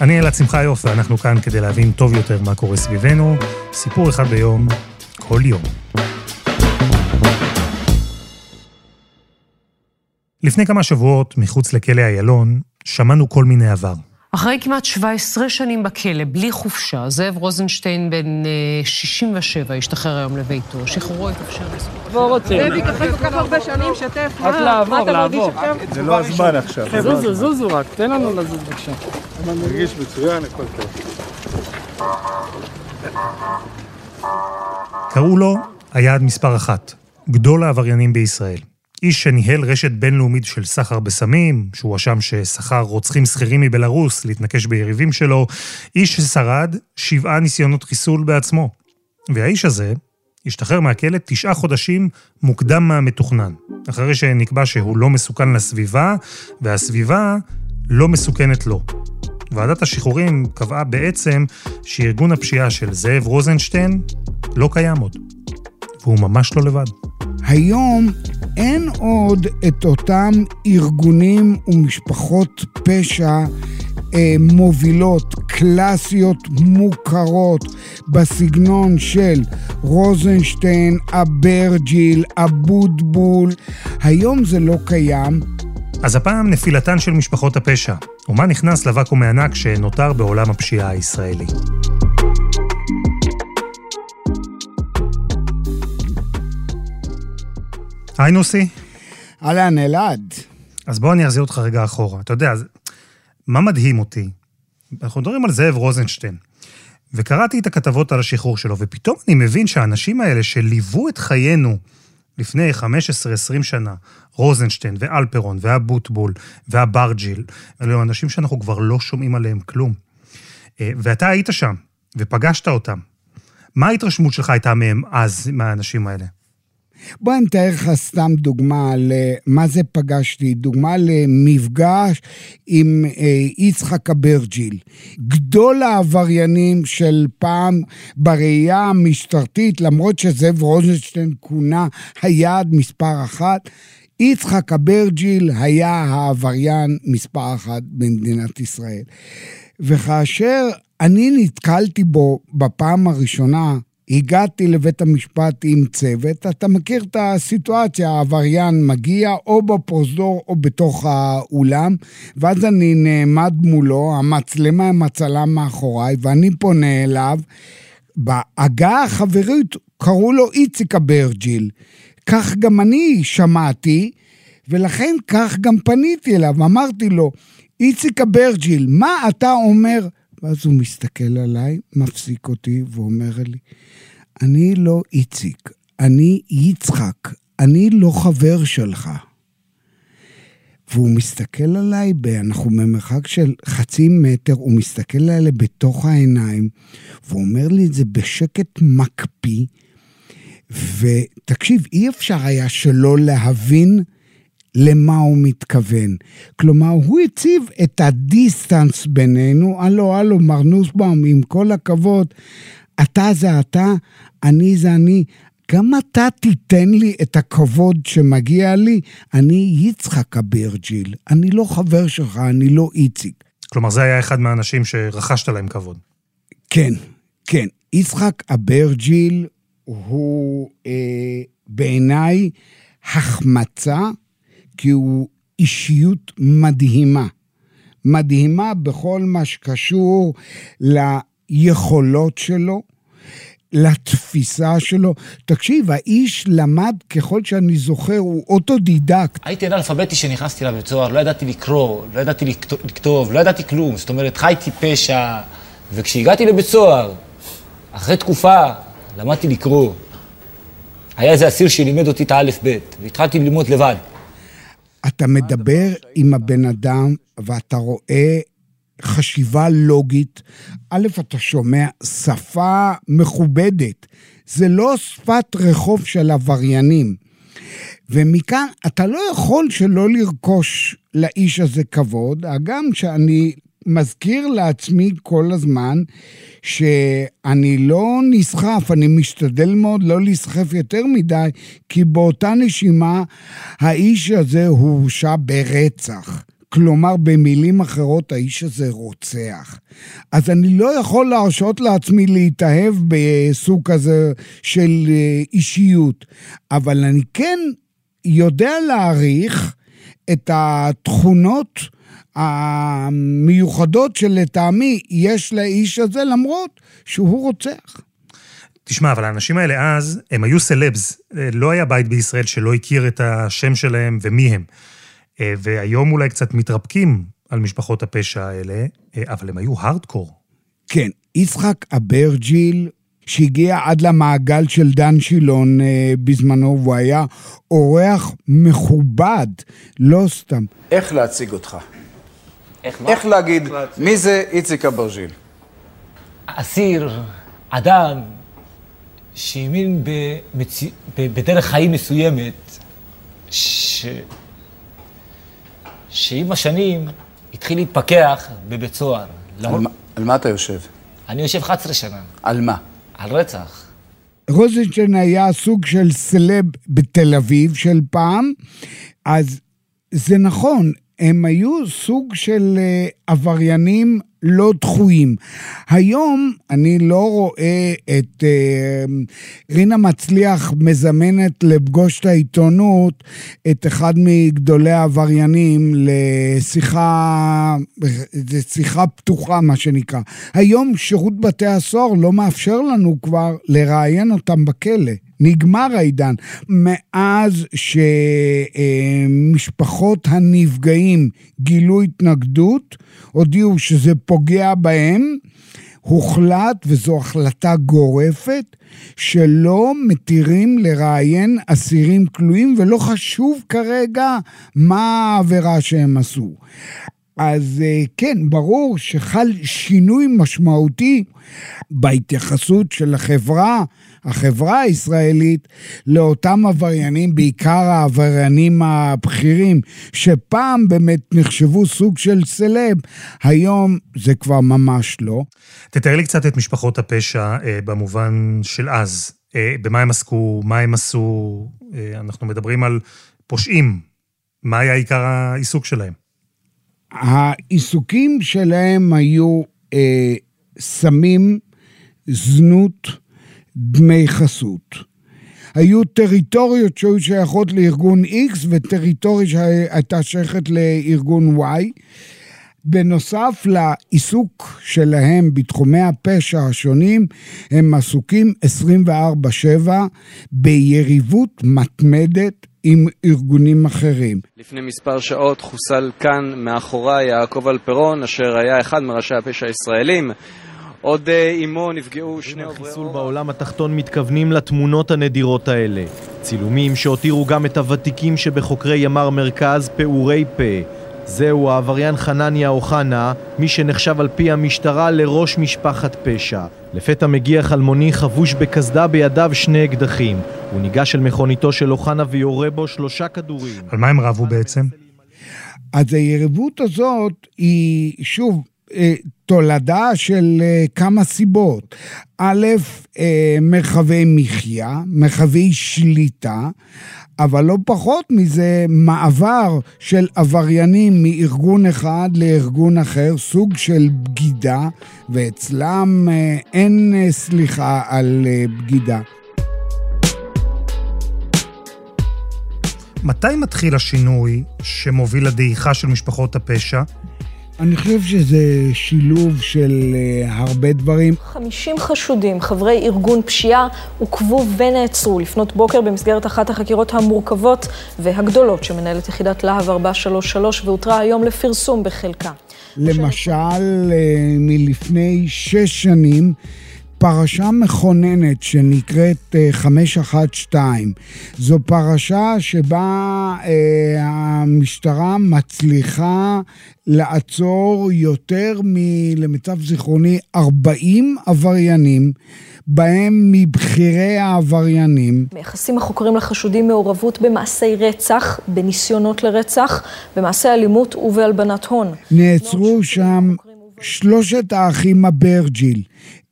אני אלעד שמחיוף, ואנחנו כאן כדי להבין טוב יותר מה קורה סביבנו. סיפור אחד ביום, כל יום. לפני כמה שבועות, מחוץ לכלא איילון, שמענו כל מיני עבר. אחרי כמעט 17 שנים בכלא, בלי חופשה, זאב רוזנשטיין בן 67 השתחרר היום לביתו, שחרורו התאפשר בזכות. לא רוצים. זאביק, אחרי כל כך הרבה שנים, שתף. רק מה? לעבור, מרגיש לעבור. עכשיו? זה לא הזמן עכשיו. זוזו, זוזו רק, תן לנו לזוז בבקשה. מרגיש מצוין, הכל טוב. קראו לו היעד מספר אחת, גדול העבריינים בישראל. איש שניהל רשת בינלאומית של סחר בסמים, שהואשם ששכר רוצחים שכירים מבלארוס להתנקש ביריבים שלו, איש ששרד שבעה ניסיונות חיסול בעצמו. והאיש הזה השתחרר מהכלא תשעה חודשים מוקדם מהמתוכנן, אחרי שנקבע שהוא לא מסוכן לסביבה, והסביבה לא מסוכנת לו. ועדת השחרורים קבעה בעצם שארגון הפשיעה של זאב רוזנשטיין לא קיים עוד. והוא ממש לא לבד. היום אין עוד את אותם ארגונים ומשפחות פשע אה, מובילות, קלאסיות מוכרות, בסגנון של רוזנשטיין, אברג'יל, אבוטבול. היום זה לא קיים. אז הפעם נפילתן של משפחות הפשע, ומה נכנס לוואקום הענק שנותר בעולם הפשיעה הישראלי. היי נוסי. אהלן, אלעד. אז בוא אני אחזיר אותך רגע אחורה. אתה יודע, מה מדהים אותי? אנחנו מדברים על זאב רוזנשטיין, וקראתי את הכתבות על השחרור שלו, ופתאום אני מבין שהאנשים האלה שליוו את חיינו לפני 15-20 שנה, רוזנשטיין ואלפרון ואבוטבול ואברג'יל, אלו אנשים שאנחנו כבר לא שומעים עליהם כלום. אה, ואתה היית שם, ופגשת אותם. מה ההתרשמות שלך הייתה מהם אז, מהאנשים האלה? בוא אני אתאר לך סתם דוגמה למה זה פגשתי, דוגמה למפגש עם אה, יצחק אברג'יל. גדול העבריינים של פעם בראייה המשטרתית, למרות שזאב רוזנשטיין כונה היעד מספר אחת, יצחק אברג'יל היה העבריין מספר אחת במדינת ישראל. וכאשר אני נתקלתי בו בפעם הראשונה, הגעתי לבית המשפט עם צוות, אתה מכיר את הסיטואציה, העבריין מגיע או בפרוזדור או בתוך האולם, ואז אני נעמד מולו, המצלמה עם הצלם מאחוריי, ואני פונה אליו. בהגעה החברית קראו לו איציק אברג'יל. כך גם אני שמעתי, ולכן כך גם פניתי אליו, אמרתי לו, איציק אברג'יל, מה אתה אומר? ואז הוא מסתכל עליי, מפסיק אותי ואומר לי, אני לא איציק, אני יצחק, אני לא חבר שלך. והוא מסתכל עליי, אנחנו במרחק של חצי מטר, הוא מסתכל עליי בתוך העיניים, והוא אומר לי את זה בשקט מקפיא, ותקשיב, אי אפשר היה שלא להבין למה הוא מתכוון. כלומר, הוא הציב את הדיסטנס בינינו, הלו, הלו, מר נוסבאום, עם כל הכבוד, אתה זה אתה, אני זה אני. גם אתה תיתן לי את הכבוד שמגיע לי. אני יצחק אברג'יל, אני לא חבר שלך, אני לא איציק. כלומר, זה היה אחד מהאנשים שרכשת להם כבוד. כן, כן. יצחק אברג'יל הוא אה, בעיניי החמצה, כי הוא אישיות מדהימה. מדהימה בכל מה שקשור ליכולות שלו, לתפיסה שלו. תקשיב, האיש למד, ככל שאני זוכר, הוא אוטודידקט. הייתי אנאלפביתי כשנכנסתי לבית סוהר, לא ידעתי לקרוא, לא ידעתי לכתוב, לא ידעתי כלום. זאת אומרת, חייתי פשע, וכשהגעתי לבית סוהר, אחרי תקופה, למדתי לקרוא. היה איזה אסיר שלימד אותי את האלף-בית, והתחלתי ללמוד לבד. אתה מדבר עם הבן אדם ואתה רואה חשיבה לוגית. א', אתה שומע שפה מכובדת. זה לא שפת רחוב של עבריינים. ומכאן אתה לא יכול שלא לרכוש לאיש הזה כבוד, הגם שאני מזכיר לעצמי כל הזמן שאני לא נסחף, אני משתדל מאוד לא להיסחף יותר מדי, כי באותה נשימה האיש הזה הורשע ברצח. כלומר, במילים אחרות, האיש הזה רוצח. אז אני לא יכול להרשות לעצמי להתאהב בסוג כזה של אה, אישיות, אבל אני כן יודע להעריך את התכונות המיוחדות שלטעמי יש לאיש הזה, למרות שהוא רוצח. תשמע, אבל האנשים האלה אז, הם היו סלבס. לא היה בית בישראל שלא הכיר את השם שלהם ומי הם. אה, והיום אולי קצת מתרפקים על משפחות הפשע האלה, אה, אבל הם היו הארדקור. כן, יצחק אברג'יל, שהגיע עד למעגל של דן שילון אה, בזמנו, והוא היה אורח מכובד, לא סתם. איך להציג אותך? איך? איך להגיד, מי זה איציק אברג'יל? אסיר, אדם, שהאמין במצ... בדרך חיים מסוימת, ש... שעם השנים התחיל להתפכח בבית סוהר. על מה- על מה אתה יושב? אני יושב 11 שנה, על מה? על רצח. רוזנשטיין היה סוג של סלב בתל אביב של פעם, אז זה נכון, הם היו סוג של אה, עבריינים לא דחויים. היום אני לא רואה את אה, רינה מצליח מזמנת לפגוש את העיתונות את אחד מגדולי העבריינים לשיחה, שיחה פתוחה מה שנקרא. היום שירות בתי הסוהר לא מאפשר לנו כבר לראיין אותם בכלא. נגמר העידן. מאז שמשפחות הנפגעים גילו התנגדות, הודיעו שזה פוגע בהם, הוחלט, וזו החלטה גורפת, שלא מתירים לראיין אסירים כלואים, ולא חשוב כרגע מה העבירה שהם עשו. אז אה, כן, ברור שחל שינוי משמעותי בהתייחסות של החברה, החברה הישראלית, לאותם עבריינים, בעיקר העבריינים הבכירים, שפעם באמת נחשבו סוג של סלב, היום זה כבר ממש לא. תתאר לי קצת את משפחות הפשע אה, במובן של אז. אה, במה הם עסקו, מה הם עשו, אה, אנחנו מדברים על פושעים. מה היה עיקר העיסוק שלהם? העיסוקים שלהם היו אה, סמים, זנות, דמי חסות. היו טריטוריות שהיו שייכות לארגון X וטריטוריה שהייתה שייכת לארגון Y. בנוסף לעיסוק שלהם בתחומי הפשע השונים, הם עסוקים 24/7 ביריבות מתמדת עם ארגונים אחרים. לפני מספר שעות חוסל כאן מאחוריי יעקב אלפרון, אשר היה אחד מראשי הפשע הישראלים. עוד אה, עמו נפגעו שני עוברי החיסול אורח. בעולם התחתון מתכוונים לתמונות הנדירות האלה. צילומים שהותירו גם את הוותיקים שבחוקרי ימ"ר מרכז פעורי פה. זהו העבריין חנניה אוחנה, מי שנחשב על פי המשטרה לראש משפחת פשע. לפתע מגיע חלמוני חבוש בקסדה בידיו שני אקדחים. הוא ניגש אל מכוניתו של אוחנה ויורה בו שלושה כדורים. על מה הם רבו בעצם? אז היריבות הזאת היא, שוב, תולדה של אה, כמה סיבות. א', אה, מרחבי מחיה, מרחבי שליטה, אבל לא פחות מזה, מעבר של עבריינים מארגון אחד לארגון אחר, סוג של בגידה, ואצלם אה, אין אה, סליחה על אה, בגידה. מתי מתחיל השינוי שמוביל לדעיכה של משפחות הפשע? אני חושב שזה שילוב של אה, הרבה דברים. 50 חשודים, חברי ארגון פשיעה, עוכבו ונעצרו לפנות בוקר במסגרת אחת החקירות המורכבות והגדולות שמנהלת יחידת להב 433 והותרה היום לפרסום בחלקה. למשל, אה, מלפני שש שנים פרשה מכוננת שנקראת 512. זו פרשה שבה אה, המשטרה מצליחה לעצור יותר מ... למיטב זיכרוני, 40 עבריינים, בהם מבכירי העבריינים. מייחסים החוקרים לחשודים מעורבות במעשי רצח, בניסיונות לרצח, במעשי אלימות ובהלבנת הון. נעצרו שם שלושת האחים אברג'יל.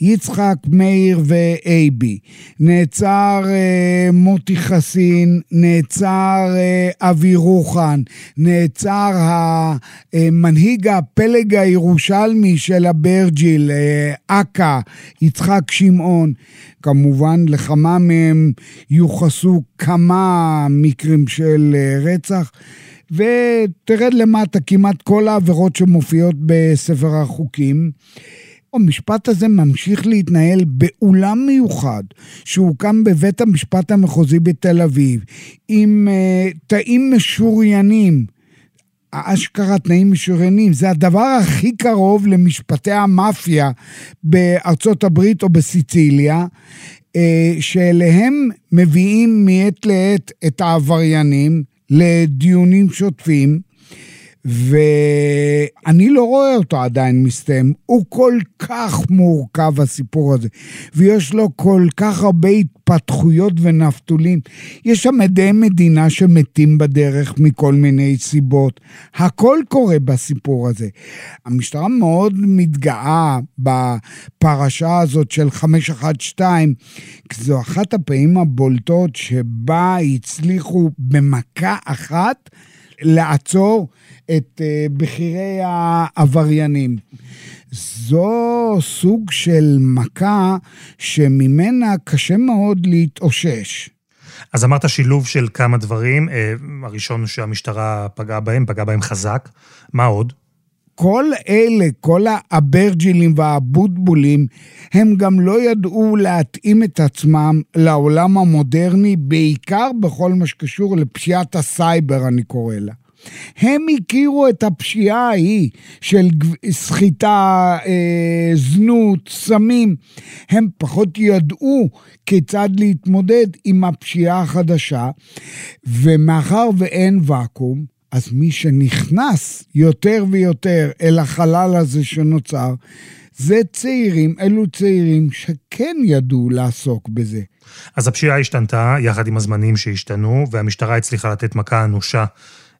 יצחק, מאיר ואייבי. נעצר אה, מוטי חסין, נעצר אה, אבי רוחן, נעצר המנהיג הפלג הירושלמי של אברג'יל, אה, אכ"א, יצחק שמעון. כמובן, לכמה מהם יוחסו כמה מקרים של אה, רצח. ותרד למטה כמעט כל העבירות שמופיעות בספר החוקים. המשפט הזה ממשיך להתנהל באולם מיוחד שהוקם בבית המשפט המחוזי בתל אביב, עם uh, תאים משוריינים. אשכרה תנאים משוריינים, זה הדבר הכי קרוב למשפטי המאפיה בארצות הברית או בסיציליה, אה, שאליהם מביאים מעת לעת את העבריינים לדיונים שוטפים. ואני לא רואה אותו עדיין מסתיים. הוא כל כך מורכב, הסיפור הזה, ויש לו כל כך הרבה התפתחויות ונפתולים. יש שם עדי מדינה שמתים בדרך מכל מיני סיבות. הכל קורה בסיפור הזה. המשטרה מאוד מתגאה בפרשה הזאת של 512, כי זו אחת הפעמים הבולטות שבה הצליחו במכה אחת לעצור את אה, בכירי העבריינים. זו סוג של מכה שממנה קשה מאוד להתאושש. אז אמרת שילוב של כמה דברים. אה, הראשון שהמשטרה פגעה בהם, פגעה בהם חזק. מה עוד? כל אלה, כל האברג'ילים והבוטבולים, הם גם לא ידעו להתאים את עצמם לעולם המודרני, בעיקר בכל מה שקשור לפשיעת הסייבר, אני קורא לה. הם הכירו את הפשיעה ההיא של סחיטה, אה, זנות, סמים. הם פחות ידעו כיצד להתמודד עם הפשיעה החדשה, ומאחר ואין ואקום, אז מי שנכנס יותר ויותר אל החלל הזה שנוצר, זה צעירים, אלו צעירים שכן ידעו לעסוק בזה. אז הפשיעה השתנתה יחד עם הזמנים שהשתנו, והמשטרה הצליחה לתת מכה אנושה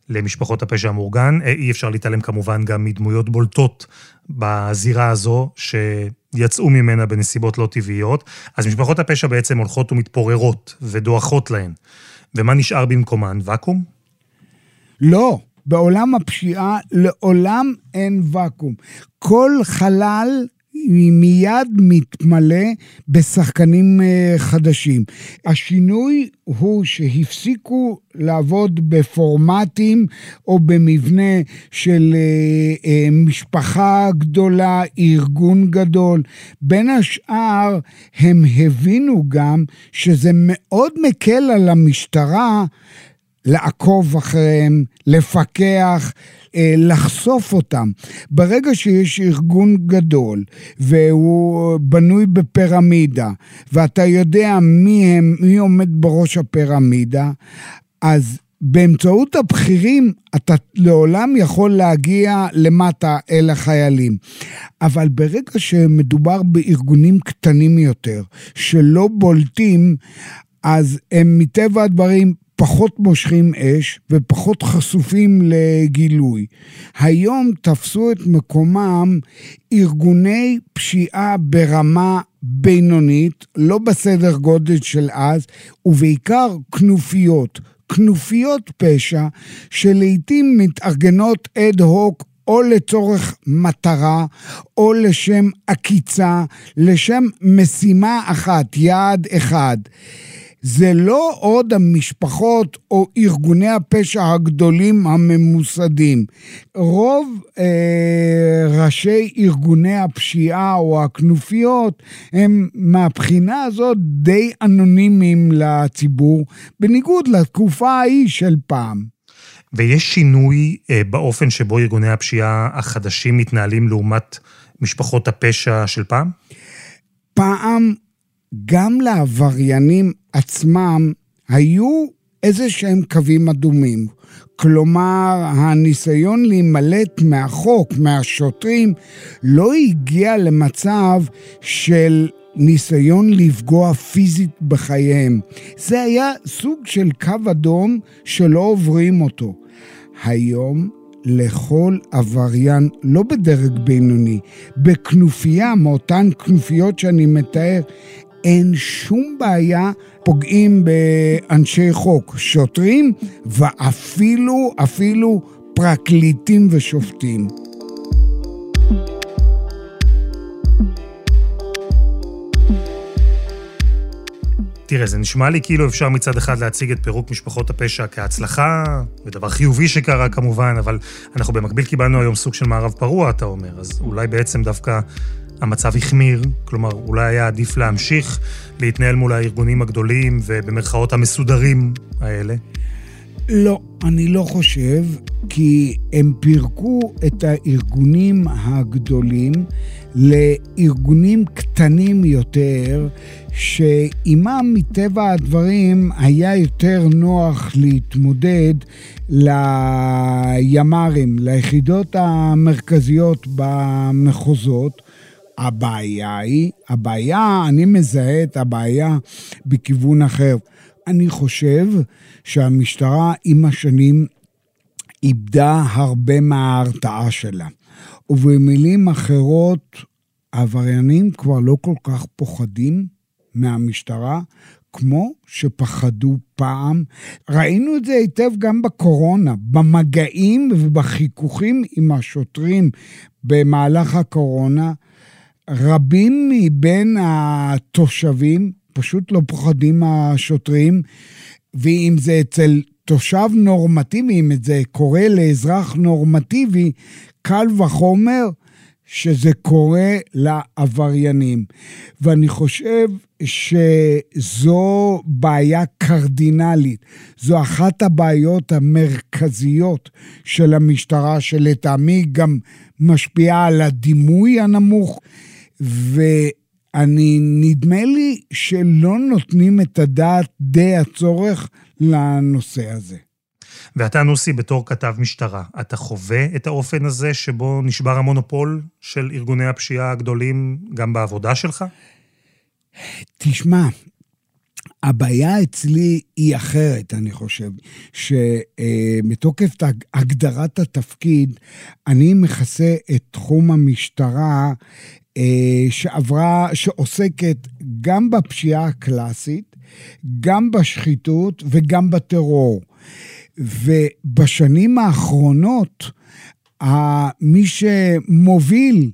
למשפחות הפשע המאורגן. אה, אי אפשר להתעלם כמובן גם מדמויות בולטות בזירה הזו, שיצאו ממנה בנסיבות לא טבעיות. אז משפחות הפשע בעצם הולכות ומתפוררות ודועכות להן. ומה נשאר במקומן? ואקום? לא. בעולם הפשיעה לעולם אין ואקום. כל חלל מיד מתמלא בשחקנים אה, חדשים. השינוי הוא שהפסיקו לעבוד בפורמטים או במבנה של אה, אה, משפחה גדולה, ארגון גדול. בין השאר, הם הבינו גם שזה מאוד מקל על המשטרה לעקוב אחריהם, לפקח, אה, לחשוף אותם. ברגע שיש ארגון גדול והוא בנוי בפירמידה, ואתה יודע מי הם, מי עומד בראש הפירמידה, אז באמצעות הבכירים אתה לעולם יכול להגיע למטה אל החיילים. אבל ברגע שמדובר בארגונים קטנים יותר, שלא בולטים, אז הם מטבע הדברים פחות מושכים אש ופחות חשופים לגילוי. היום תפסו את מקומם ארגוני פשיעה ברמה בינונית, לא בסדר גודל של אז, ובעיקר כנופיות. כנופיות פשע שלעיתים מתארגנות אד הוק או לצורך מטרה, או לשם עקיצה, לשם משימה אחת, יעד אחד. זה לא עוד המשפחות או ארגוני הפשע הגדולים הממוסדים. רוב אה, ראשי ארגוני הפשיעה או הכנופיות הם מהבחינה הזאת די אנונימיים לציבור, בניגוד לתקופה ההיא של פעם. ויש שינוי אה, באופן שבו ארגוני הפשיעה החדשים מתנהלים לעומת משפחות הפשע של פעם? פעם, גם לעבריינים עצמם היו איזה שהם קווים אדומים. כלומר, הניסיון להימלט מהחוק, מהשוטרים, לא הגיע למצב של ניסיון לפגוע פיזית בחייהם. זה היה סוג של קו אדום שלא עוברים אותו. היום לכל עבריין, לא בדרג בינוני, בכנופיה, מאותן כנופיות שאני מתאר, אין שום בעיה, פוגעים באנשי חוק, שוטרים ואפילו, אפילו פרקליטים ושופטים. תראה, זה נשמע לי כאילו אפשר מצד אחד להציג את פירוק משפחות הפשע כהצלחה, ודבר חיובי שקרה כמובן, אבל אנחנו במקביל קיבלנו היום סוג של מערב פרוע, אתה אומר, אז אולי בעצם דווקא המצב החמיר, כלומר, אולי היה עדיף להמשיך להתנהל מול הארגונים הגדולים ובמרכאות המסודרים האלה? לא, אני לא חושב, כי הם פירקו את הארגונים הגדולים לארגונים קטנים יותר, שעימם מטבע הדברים היה יותר נוח להתמודד לימ"רים, ליחידות המרכזיות במחוזות. הבעיה היא, הבעיה, אני מזהה את הבעיה בכיוון אחר. אני חושב שהמשטרה עם השנים איבדה הרבה מההרתעה שלה. ובמילים אחרות, העבריינים כבר לא כל כך פוחדים מהמשטרה כמו שפחדו פעם. ראינו את זה היטב גם בקורונה, במגעים ובחיכוכים עם השוטרים במהלך הקורונה. רבים מבין התושבים פשוט לא פוחדים מהשוטרים, ואם זה אצל תושב נורמטיבי, אם זה קורה לאזרח נורמטיבי, קל וחומר שזה קורה לעבריינים. ואני חושב שזו בעיה קרדינלית. זו אחת הבעיות המרכזיות של המשטרה, שלטעמי גם משפיעה על הדימוי הנמוך. ואני, נדמה לי שלא נותנים את הדעת די הצורך לנושא הזה. ואתה, נוסי, בתור כתב משטרה, אתה חווה את האופן הזה שבו נשבר המונופול של ארגוני הפשיעה הגדולים גם בעבודה שלך? תשמע, הבעיה אצלי היא אחרת, אני חושב, שמתוקף הגדרת התפקיד, אני מכסה את תחום המשטרה שעברה, שעוסקת גם בפשיעה הקלאסית, גם בשחיתות וגם בטרור. ובשנים האחרונות, מי שמוביל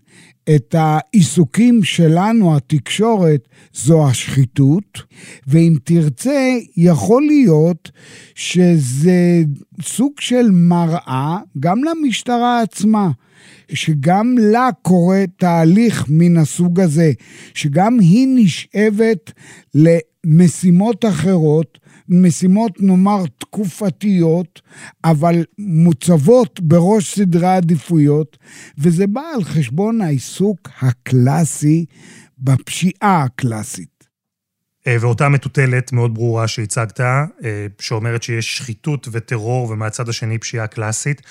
את העיסוקים שלנו, התקשורת, זו השחיתות, ואם תרצה, יכול להיות שזה סוג של מראה גם למשטרה עצמה. שגם לה קורה תהליך מן הסוג הזה, שגם היא נשאבת למשימות אחרות, משימות נאמר תקופתיות, אבל מוצבות בראש סדרי העדיפויות, וזה בא על חשבון העיסוק הקלאסי בפשיעה הקלאסית. אה, ואותה מטוטלת מאוד ברורה שהצגת, אה, שאומרת שיש שחיתות וטרור ומהצד השני פשיעה קלאסית.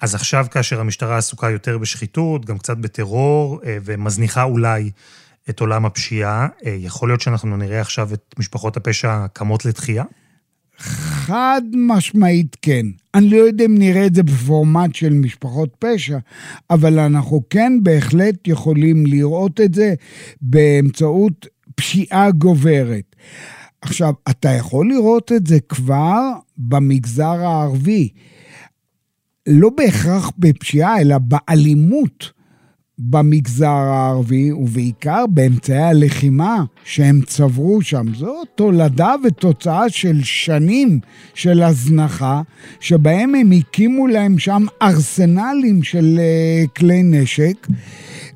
אז עכשיו כאשר המשטרה עסוקה יותר בשחיתות, גם קצת בטרור, אה, ומזניחה אולי את עולם הפשיעה, אה, יכול להיות שאנחנו נראה עכשיו את משפחות הפשע קמות לתחייה? חד משמעית כן. אני לא יודע אם נראה את זה בפורמט של משפחות פשע, אבל אנחנו כן בהחלט יכולים לראות את זה באמצעות פשיעה גוברת. עכשיו, אתה יכול לראות את זה כבר במגזר הערבי. לא בהכרח בפשיעה, אלא באלימות במגזר הערבי, ובעיקר באמצעי הלחימה שהם צברו שם. זו תולדה ותוצאה של שנים של הזנחה, שבהם הם הקימו להם שם ארסנלים של אה, כלי נשק.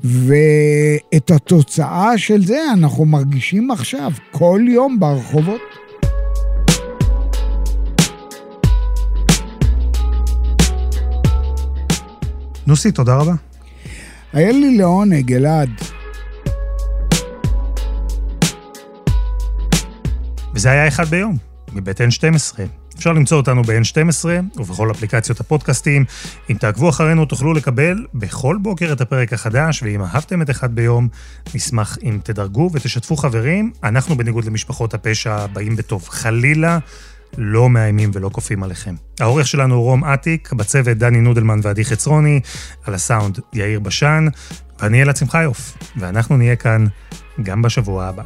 ואת התוצאה של זה אנחנו מרגישים עכשיו, כל יום ברחובות. נוסי, תודה רבה. היה לי לעונג, אלעד. וזה היה אחד ביום, מבית N12. אפשר למצוא אותנו ב-N12 ובכל אפליקציות הפודקאסטים. אם תעקבו אחרינו תוכלו לקבל בכל בוקר את הפרק החדש, ואם אהבתם את אחד ביום, נשמח אם תדרגו ותשתפו חברים. אנחנו בניגוד למשפחות הפשע באים בטוב. חלילה. לא מאיימים ולא כופים עליכם. העורך שלנו הוא רום אטיק, בצוות דני נודלמן ועדי חצרוני, על הסאונד יאיר בשן, ואני אלעד שמחיוף, ואנחנו נהיה כאן גם בשבוע הבא.